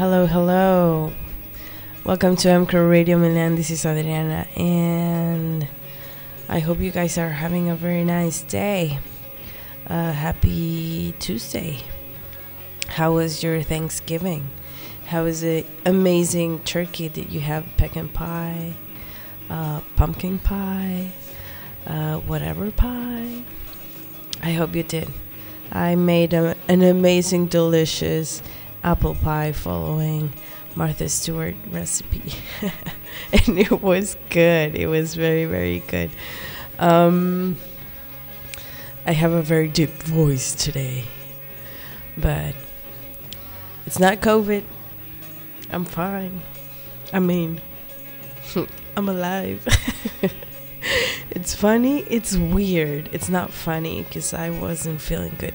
Hello, hello. Welcome to MCRO Radio Milan. This is Adriana, and I hope you guys are having a very nice day. Uh, happy Tuesday. How was your Thanksgiving? How was the amazing turkey? Did you have pecan pie, uh, pumpkin pie, uh, whatever pie? I hope you did. I made a, an amazing, delicious apple pie following Martha Stewart recipe, and it was good. It was very, very good. Um, I have a very deep voice today, but it's not COVID. I'm fine. I mean, I'm alive. it's funny. It's weird. It's not funny because I wasn't feeling good.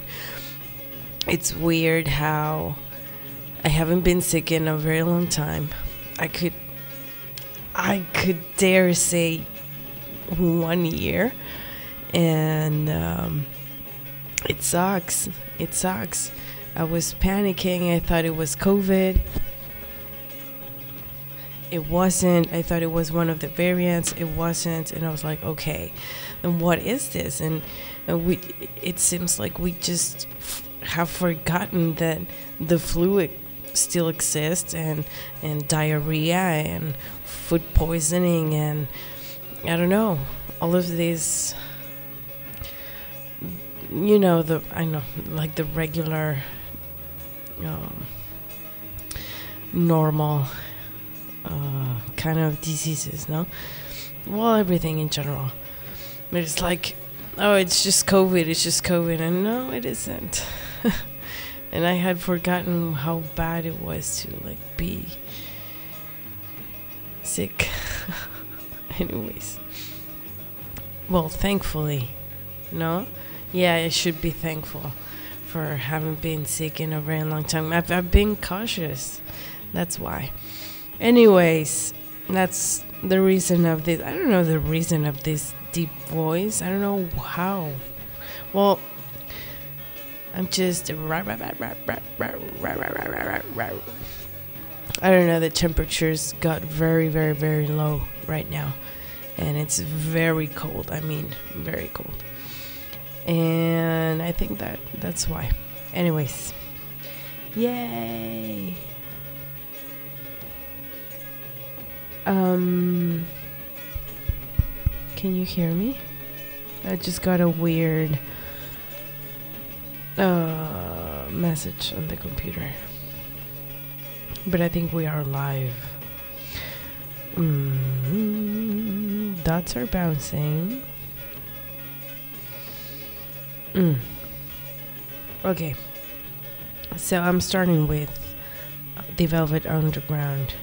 It's weird how I haven't been sick in a very long time. I could, I could dare say, one year, and um, it sucks. It sucks. I was panicking. I thought it was COVID. It wasn't. I thought it was one of the variants. It wasn't, and I was like, okay, then what is this? And, and we, it seems like we just have forgotten that the flu still exist and and diarrhea and food poisoning and I don't know all of these you know the I know like the regular um, normal uh, kind of diseases no? Well everything in general. But it's like oh it's just covid it's just covid and no it isn't and I had forgotten how bad it was to like be sick. Anyways, well, thankfully, no, yeah, I should be thankful for having been sick in a very long time. I've, I've been cautious. That's why. Anyways, that's the reason of this. I don't know the reason of this deep voice. I don't know how. Well, I'm just I don't know. The temperatures got very, very, very low right now, and it's very cold. I mean, very cold. And I think that that's why. Anyways, yay! Um, can you hear me? I just got a weird uh, message on the computer. But I think we are live. Mm, dots are bouncing. Mm. Okay. So I'm starting with The Velvet Underground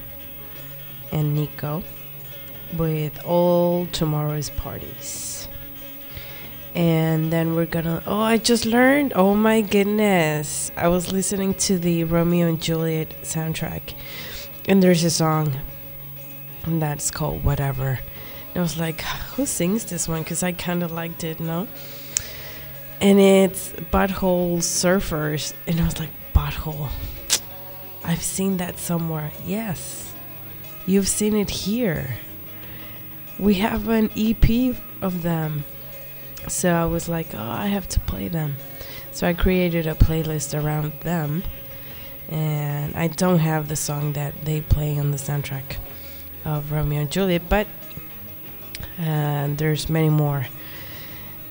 and Nico with All Tomorrow's Parties and then we're gonna oh i just learned. Oh my goodness. I was listening to the romeo and juliet soundtrack and there's a song and that's called whatever. And i was like who sings this one? Because i kind of liked it no? And it's butthole surfers and i was like butthole i've seen that somewhere. Yes you've seen it here. We have an ep of them so I was like, oh, I have to play them. So I created a playlist around them. And I don't have the song that they play on the soundtrack of Romeo and Juliet, but uh, there's many more.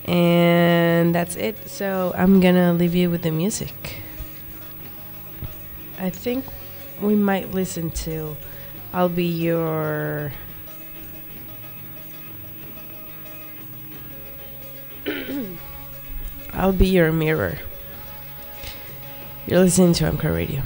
And that's it. So I'm gonna leave you with the music. I think we might listen to I'll Be Your I'll be your mirror. You're listening to MCRO Radio.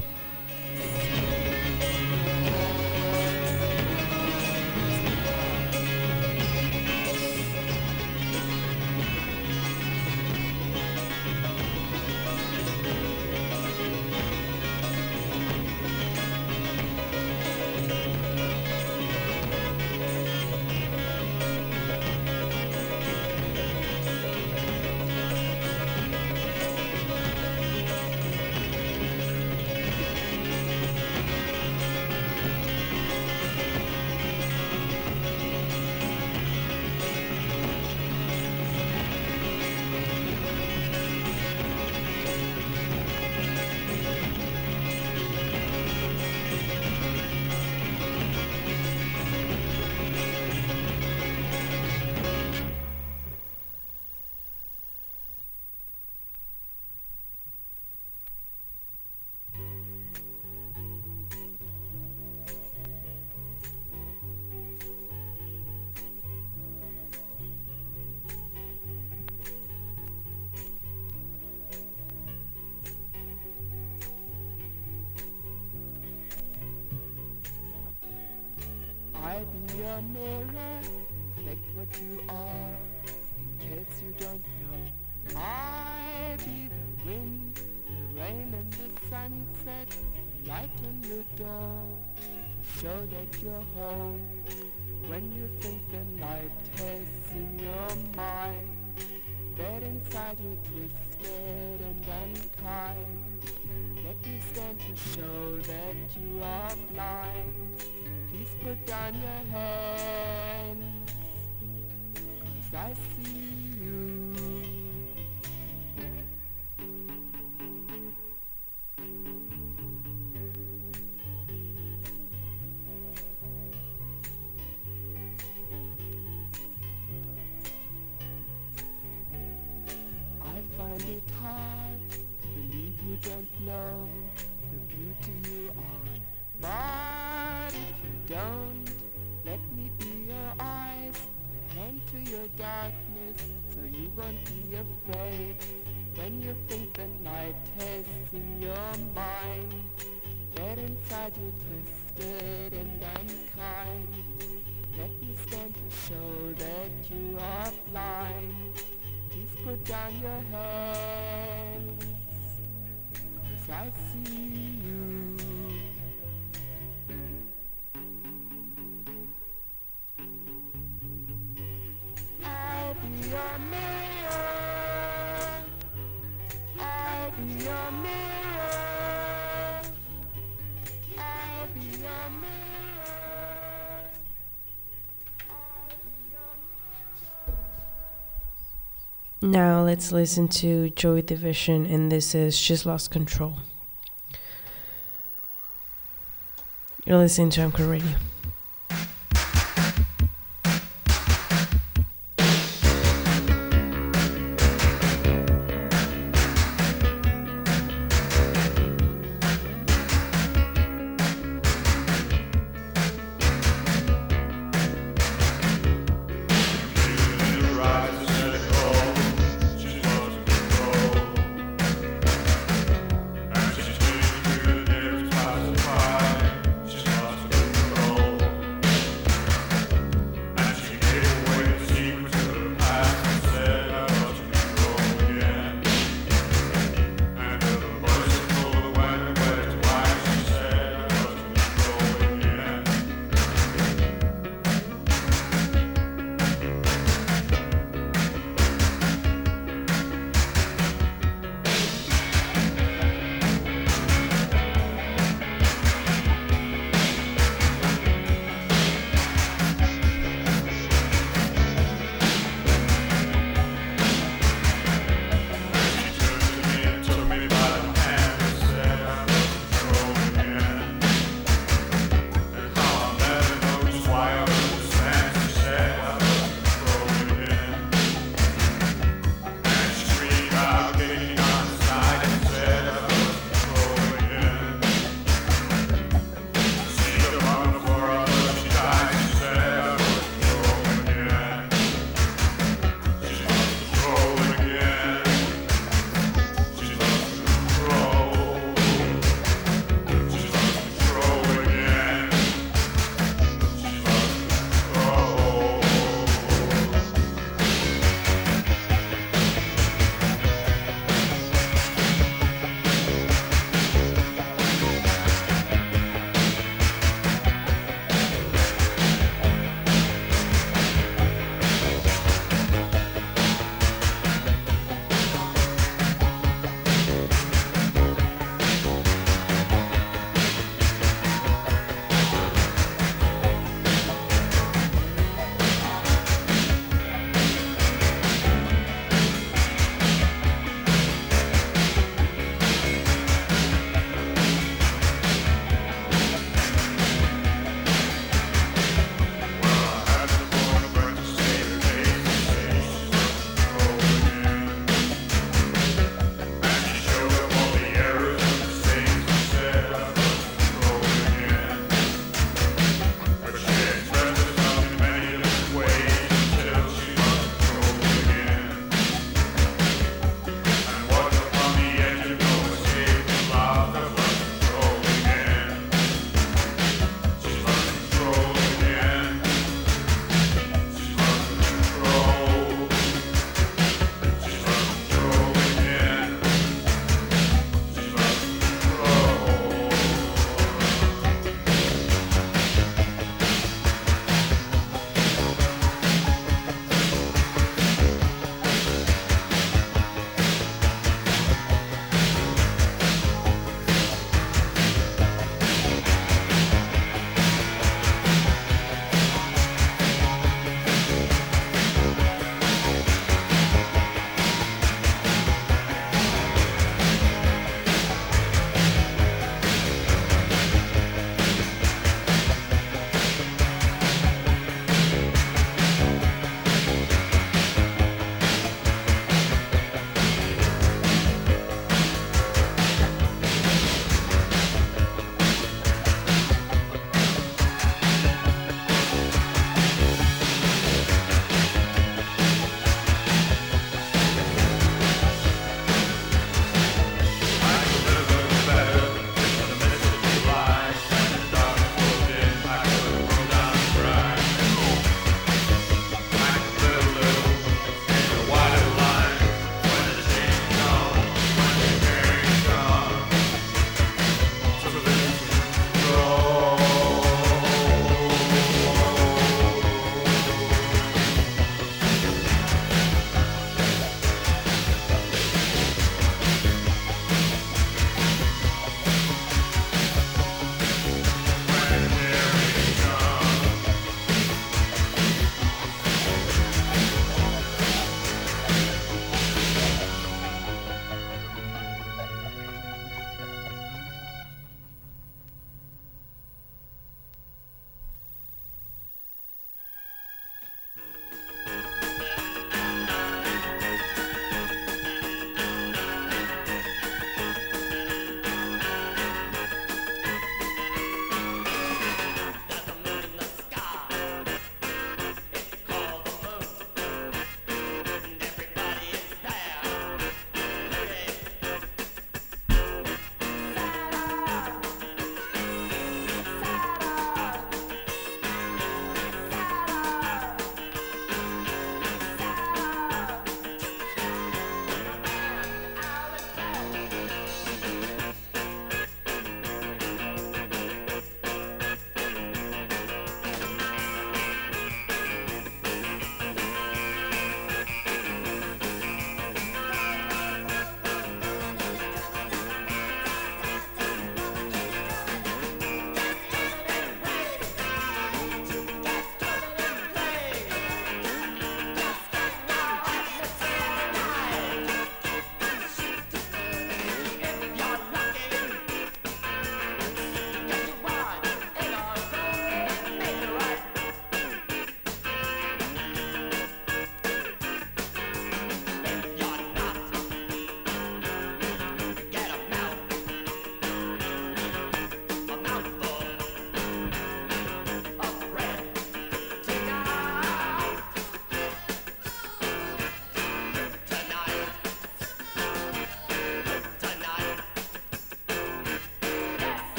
A mirror, reflect what you are, in case you don't know. I be the wind, the rain and the sunset, the light on your door, to show that you're home. When you think the night has in your mind, that inside you twisted and unkind. Let me stand to show that you are blind. Please put down your Now let's listen to Joy Division, and this is She's Lost Control. You're listening to Anchor Radio.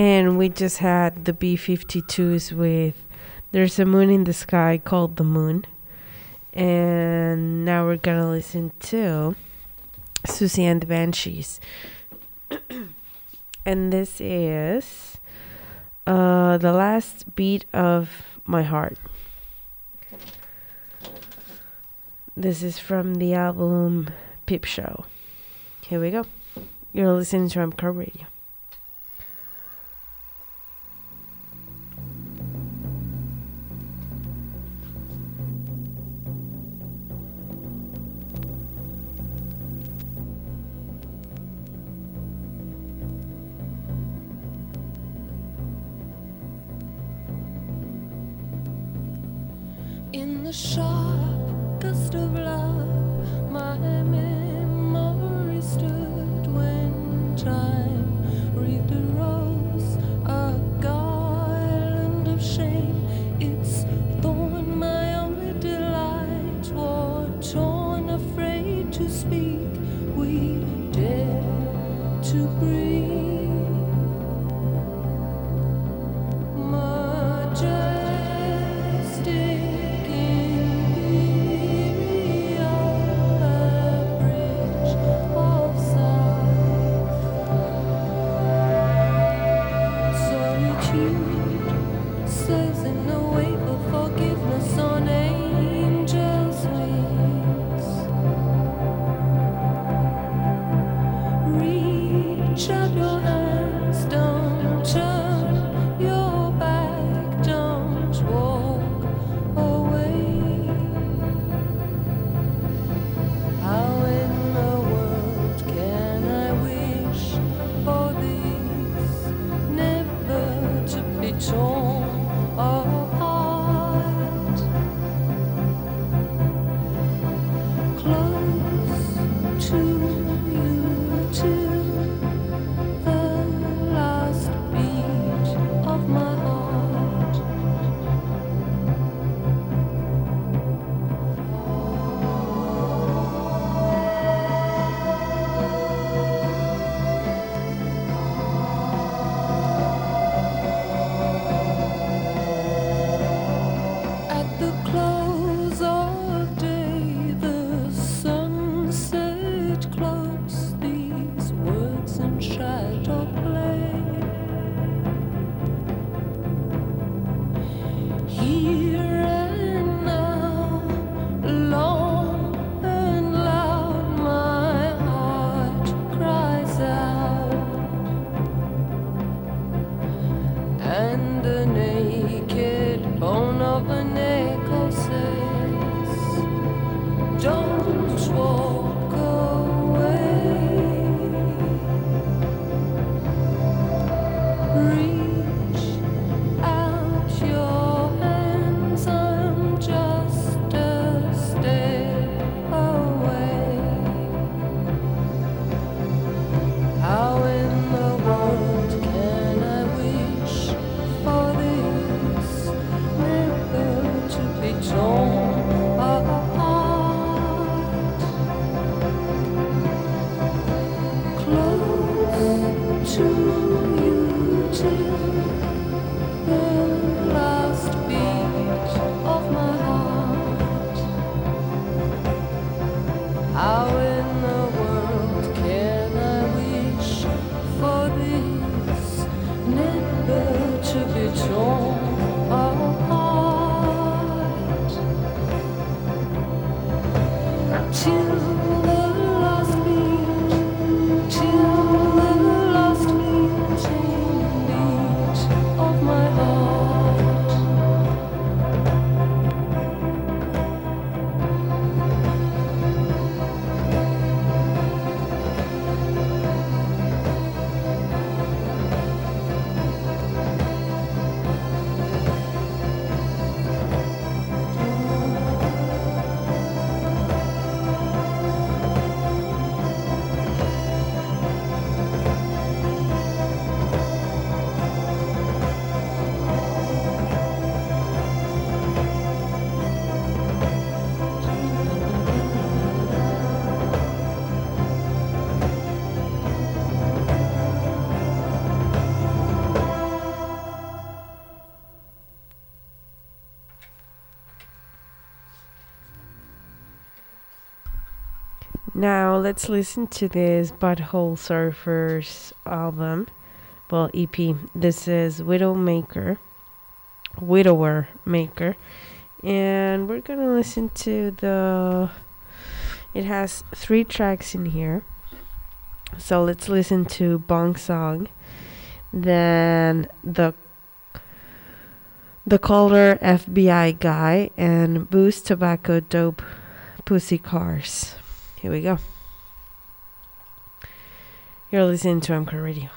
And we just had the B 52s with There's a Moon in the Sky called The Moon. And now we're going to listen to Siouxsie and the Banshees. and this is uh, The Last Beat of My Heart. This is from the album Peep Show. Here we go. You're listening to MCRO Radio. the shore. Let's listen to this Butthole Surfers album. Well, EP. This is Widowmaker. Widower Maker. And we're gonna listen to the. It has three tracks in here. So let's listen to Bong Song. Then the the Color FBI guy and Booze Tobacco Dope Pussy Cars. Here we go. You're listening to MCRO Radio.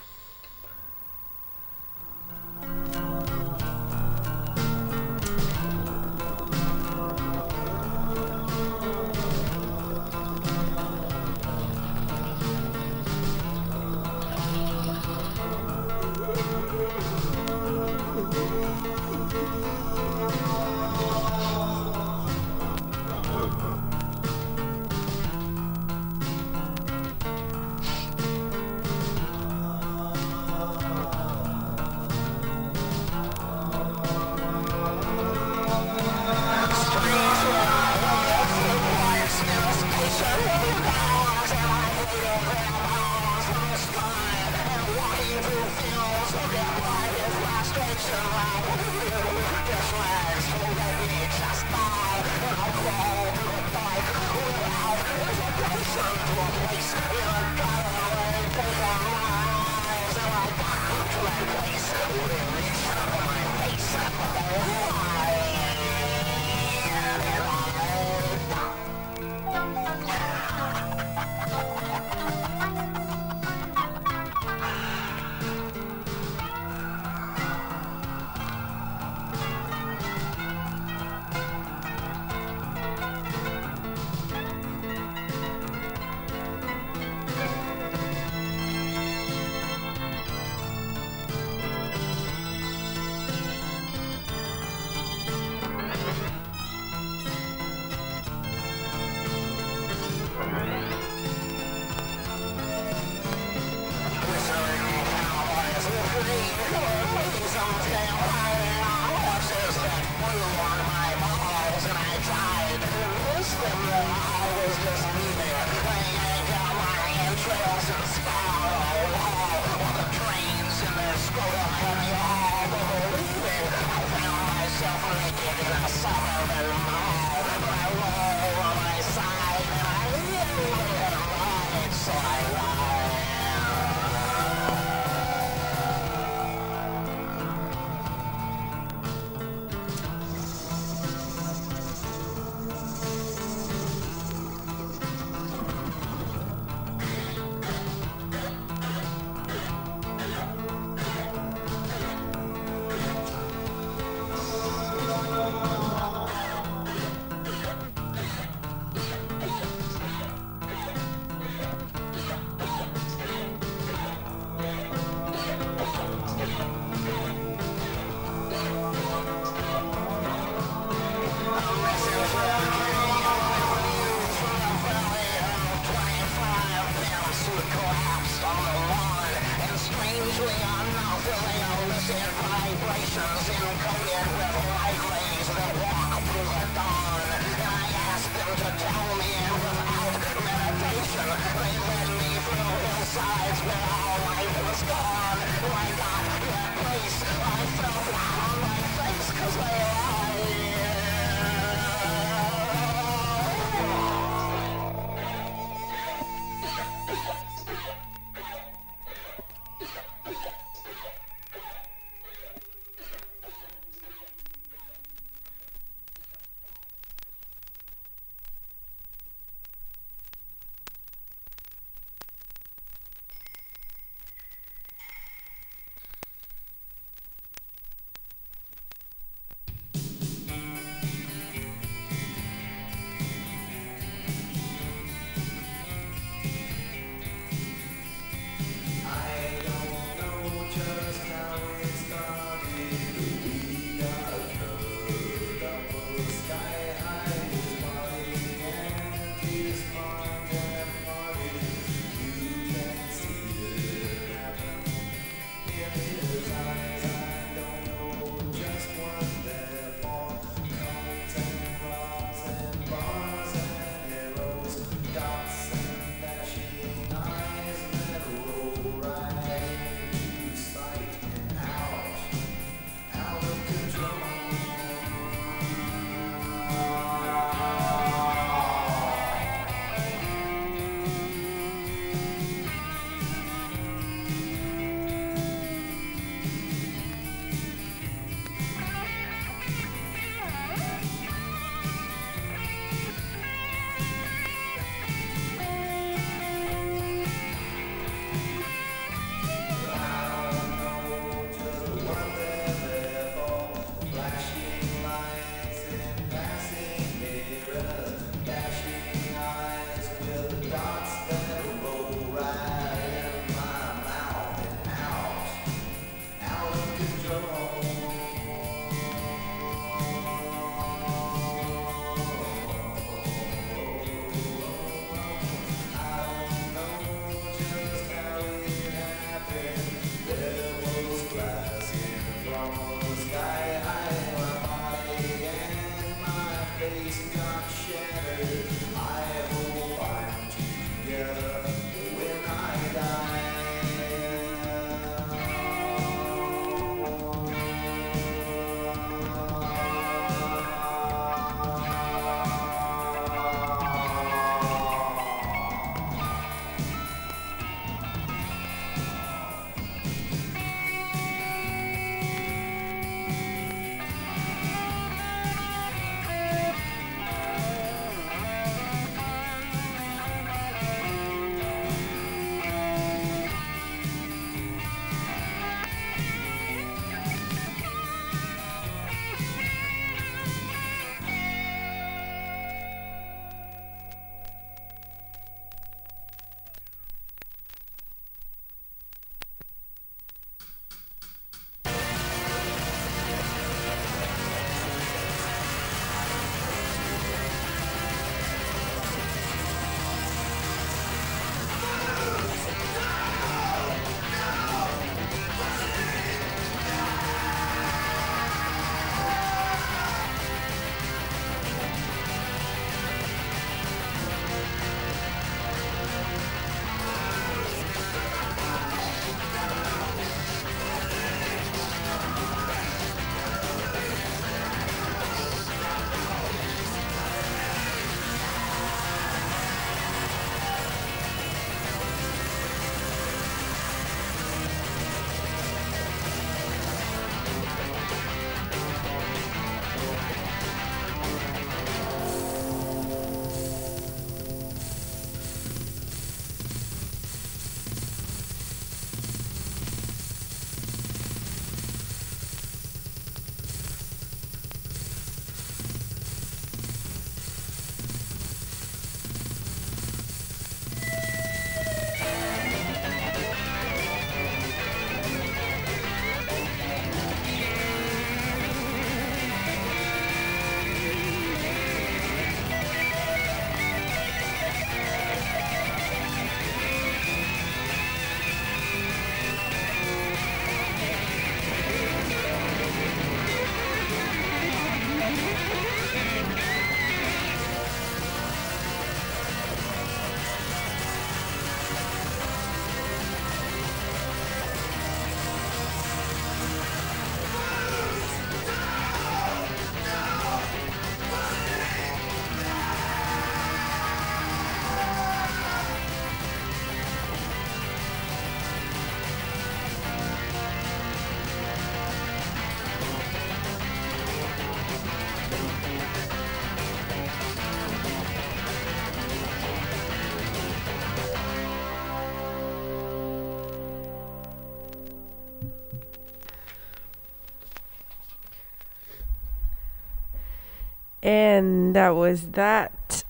And that was that.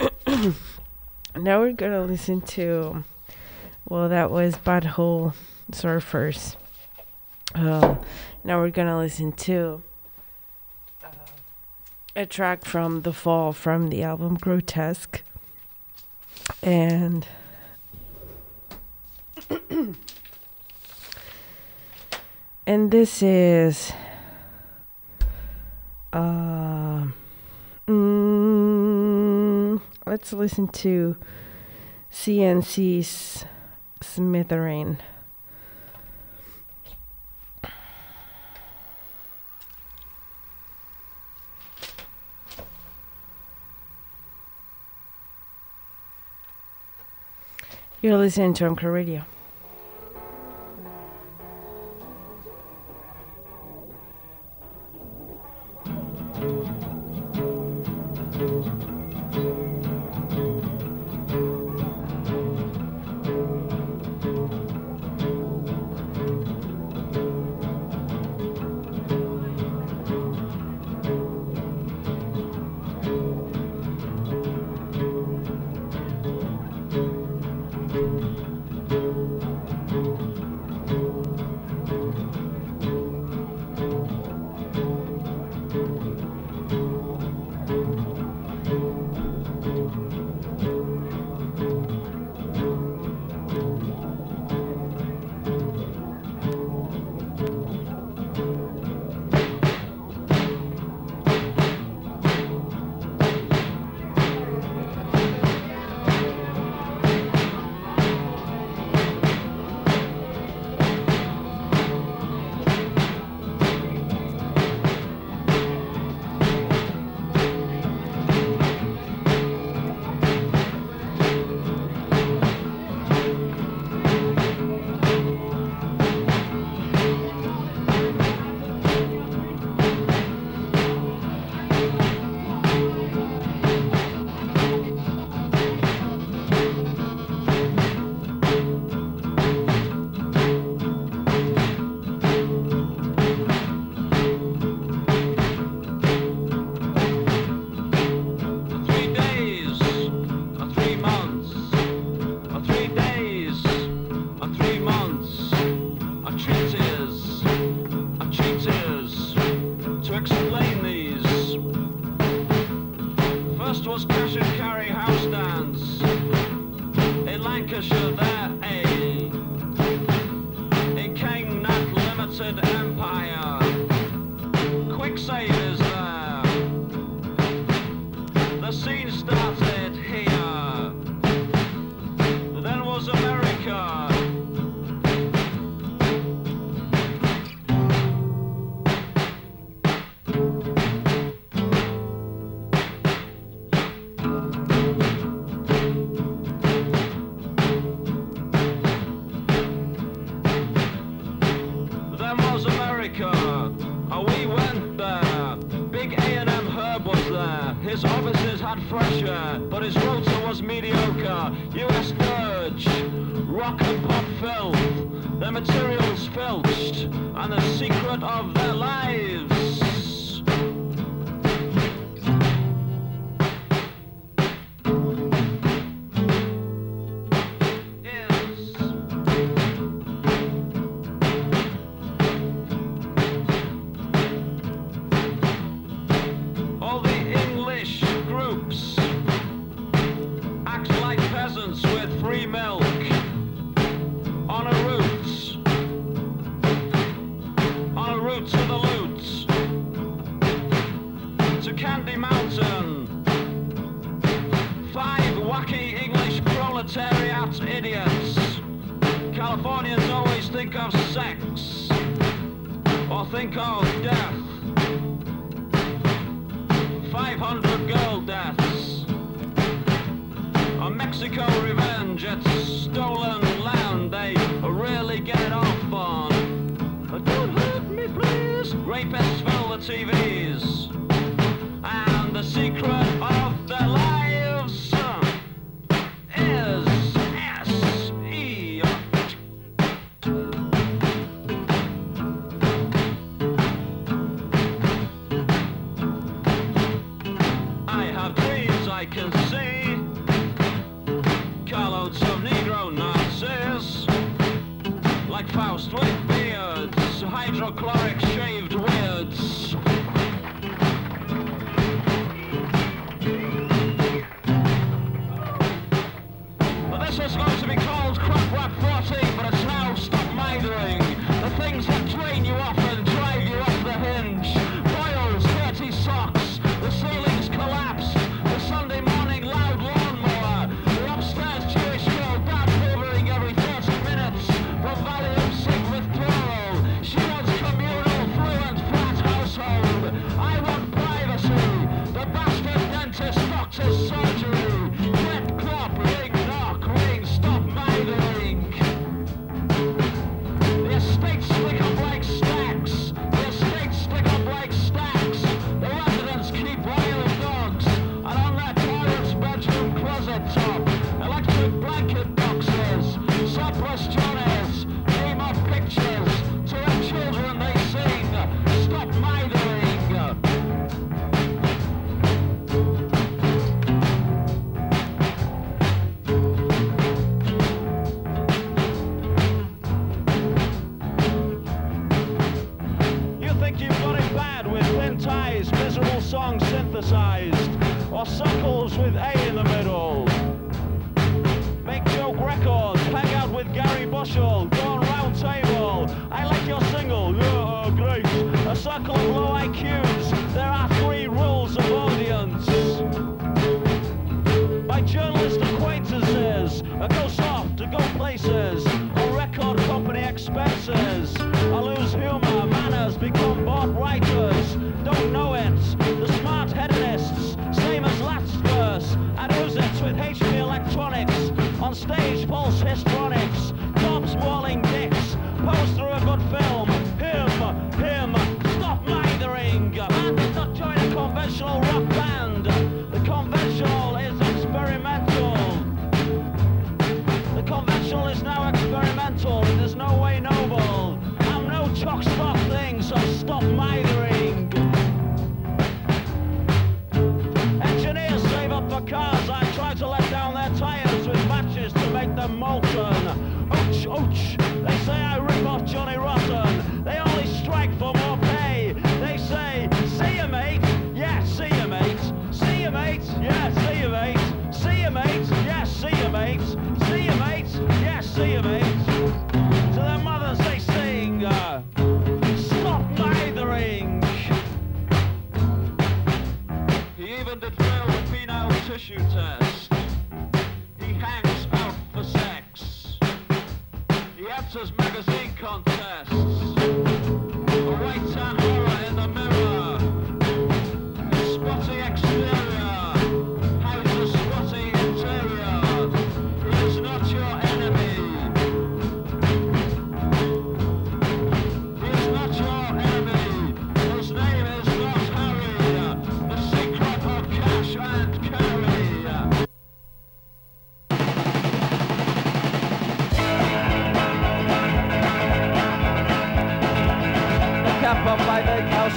now we're gonna listen to. Well, that was Butthole Surfers. Um, now we're gonna listen to uh, a track from The Fall from the album Grotesque. And. and this is. Uh, mm, let's listen to CNC's Smithering. You're listening to MCRO Radio. His offices had fresh air, but his rota was mediocre. US Dirge, rock and pop filth. Their materials filched, and the secret of their lives.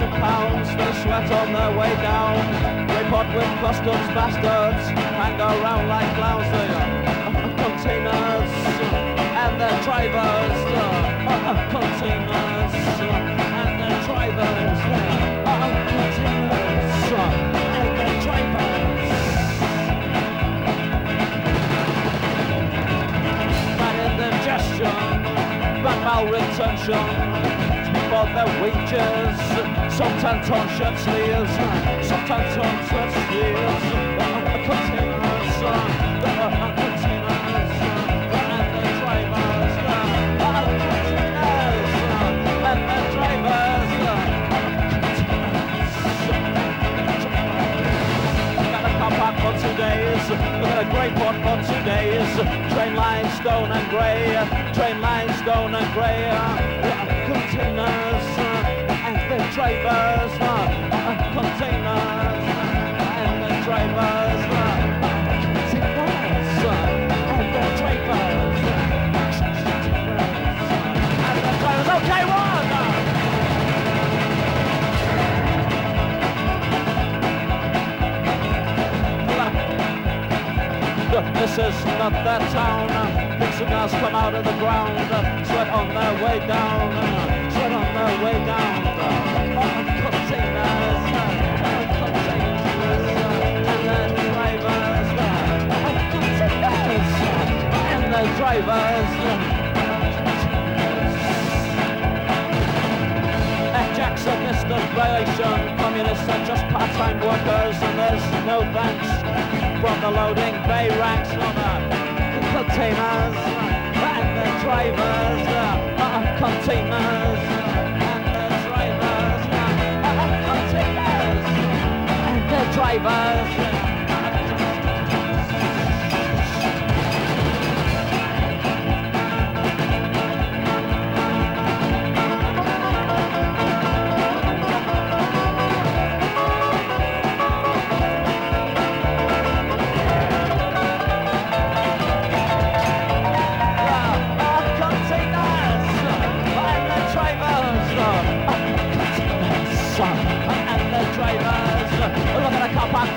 of pounds they sweat on their way down. Repot with customs bastards, hang around like clowns. They are containers and their drivers. Containers and their drivers. They containers and their drivers. Man indigestion, bad malretention for their wages. Sometimes on shirt sleeves, sometimes on shirt sleeves. I continue song, and the. For two days, we got a great for two days. Train line stone and grey, train line stone and grey. Containers driver's hub, containers, and the driver's hub, containers, and the drivers, and the drivers. Okay, one. This is not that town. Big cigars come out of the ground. Sweat on their way down. Sweat on their way down. And the drivers. Jackson, Mr. Violation, communists are just part-time workers and there's no thanks from the loading bay ranks on the containers and the drivers uh, containers and the drivers uh, containers and the drivers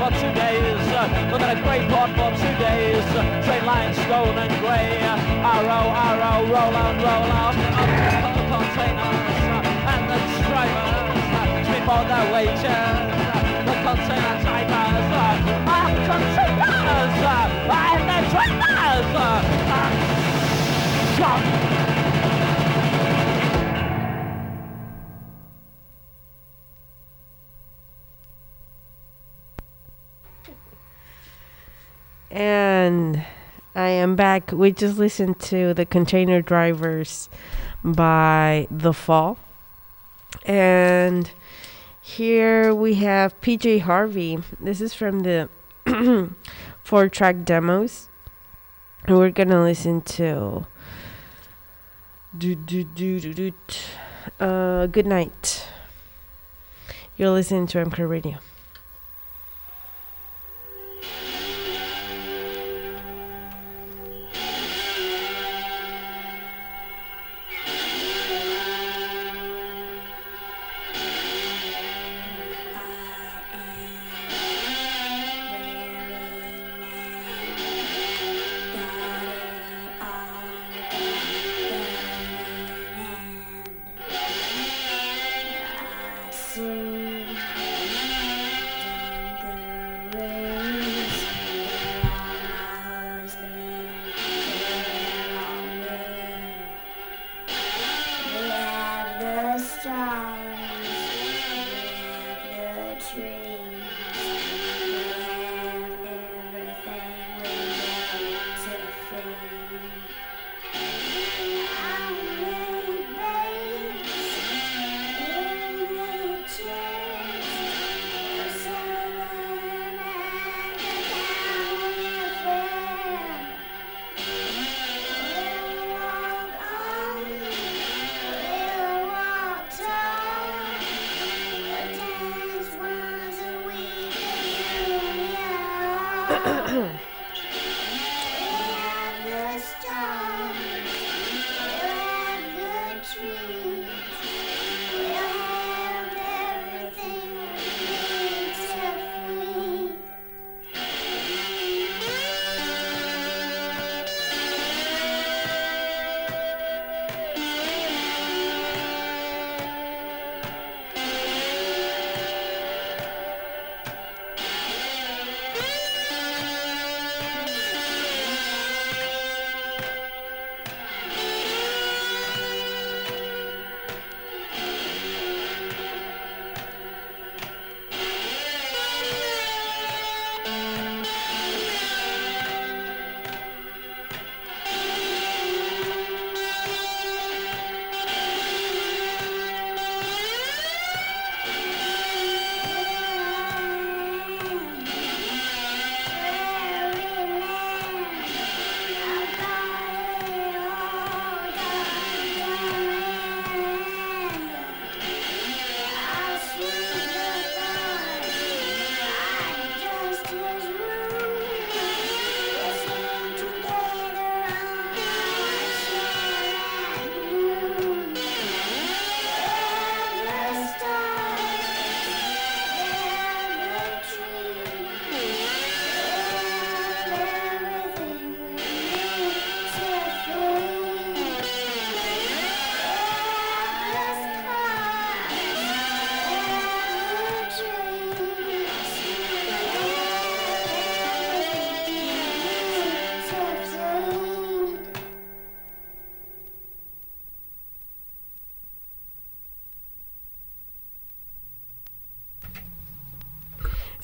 for two days. Look at a grey port for two days. Train uh, line stone and grey. Uh, arrow, arrow, roll on, roll on. Containers and the drivers. Before the wages. The container drivers. Ah, containers and the drivers. Ah, I am back. We just listened to The Container Drivers by The Fall. And here we have PJ Harvey. This is from the four track demos. And we're going to listen to do, do, do, do, do, uh, Good Night. You're listening to MCRO Radio.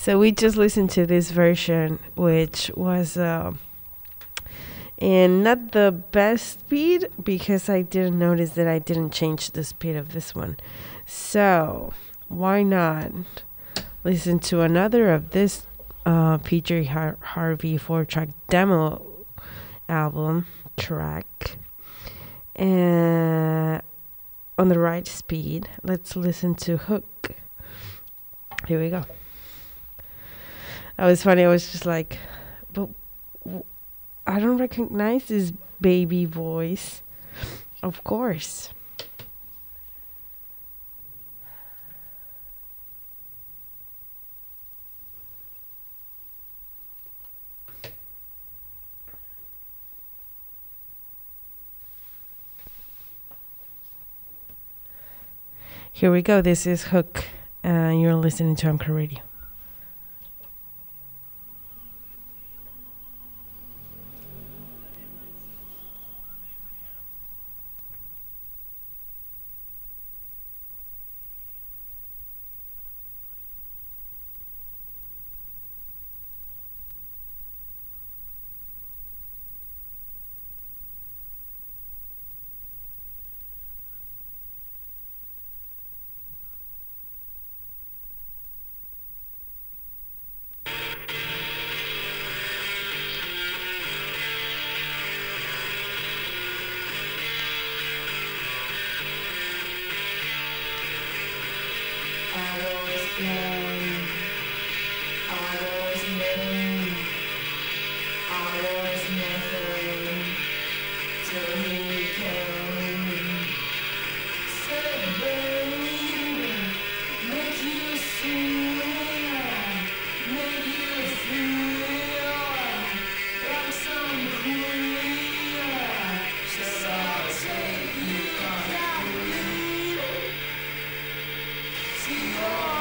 So we just listened to this version, which was uh, in not the best speed because I didn't notice that I didn't change the speed of this one. So why not listen to another of this uh, PJ Har- Harvey four track demo album track and on the right speed. Let's listen to Hook. Here we go. That was funny. I was just like, but w- I don't recognize this baby voice. Of course. Here we go. This is Hook. Uh, you're listening to MCRO Radio. Bye.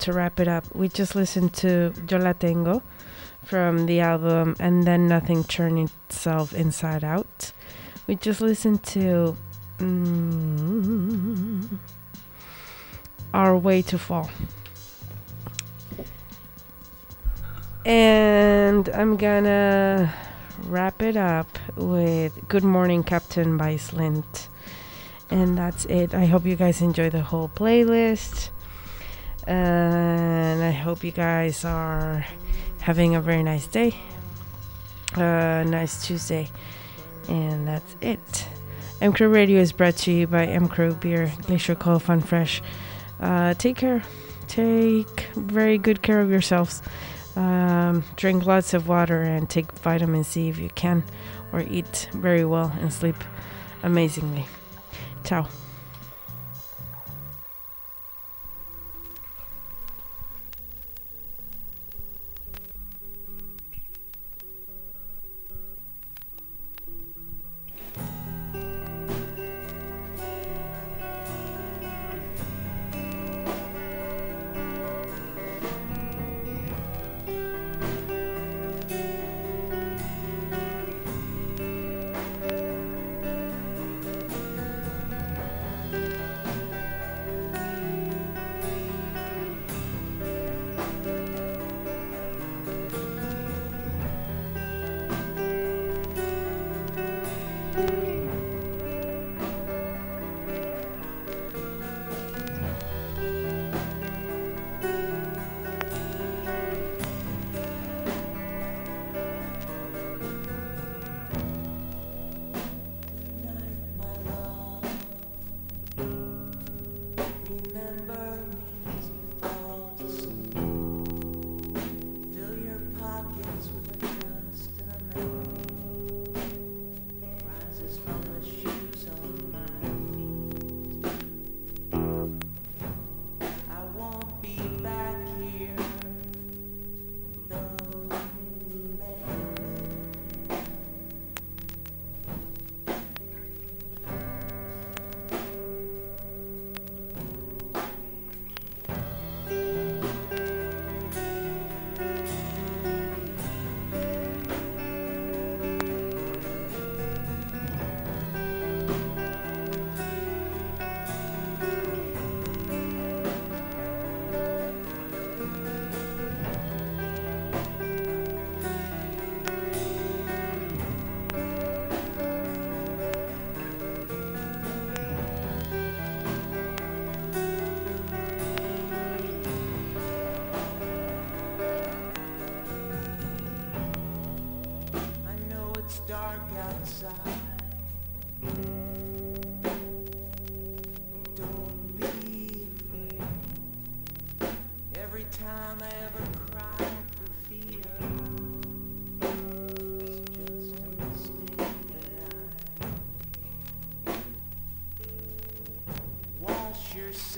To wrap it up. We just listened to Yo La Tengo from the album And Then Nothing Turned Itself Inside Out. We just listened to mm, Our Way to Fall. And I'm gonna wrap it up with Good Morning Captain by Slint. And that's it. I hope you guys enjoy the whole playlist. And I hope you guys are having a very nice day. Uh, nice Tuesday. And that's it. MCRO Radio is brought to you by MCRO Beer, Glacier Cold Fun Fresh. Uh, take care. Take very good care of yourselves. Um, drink lots of water and take vitamin C if you can, or eat very well and sleep amazingly. Ciao.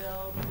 Yourself.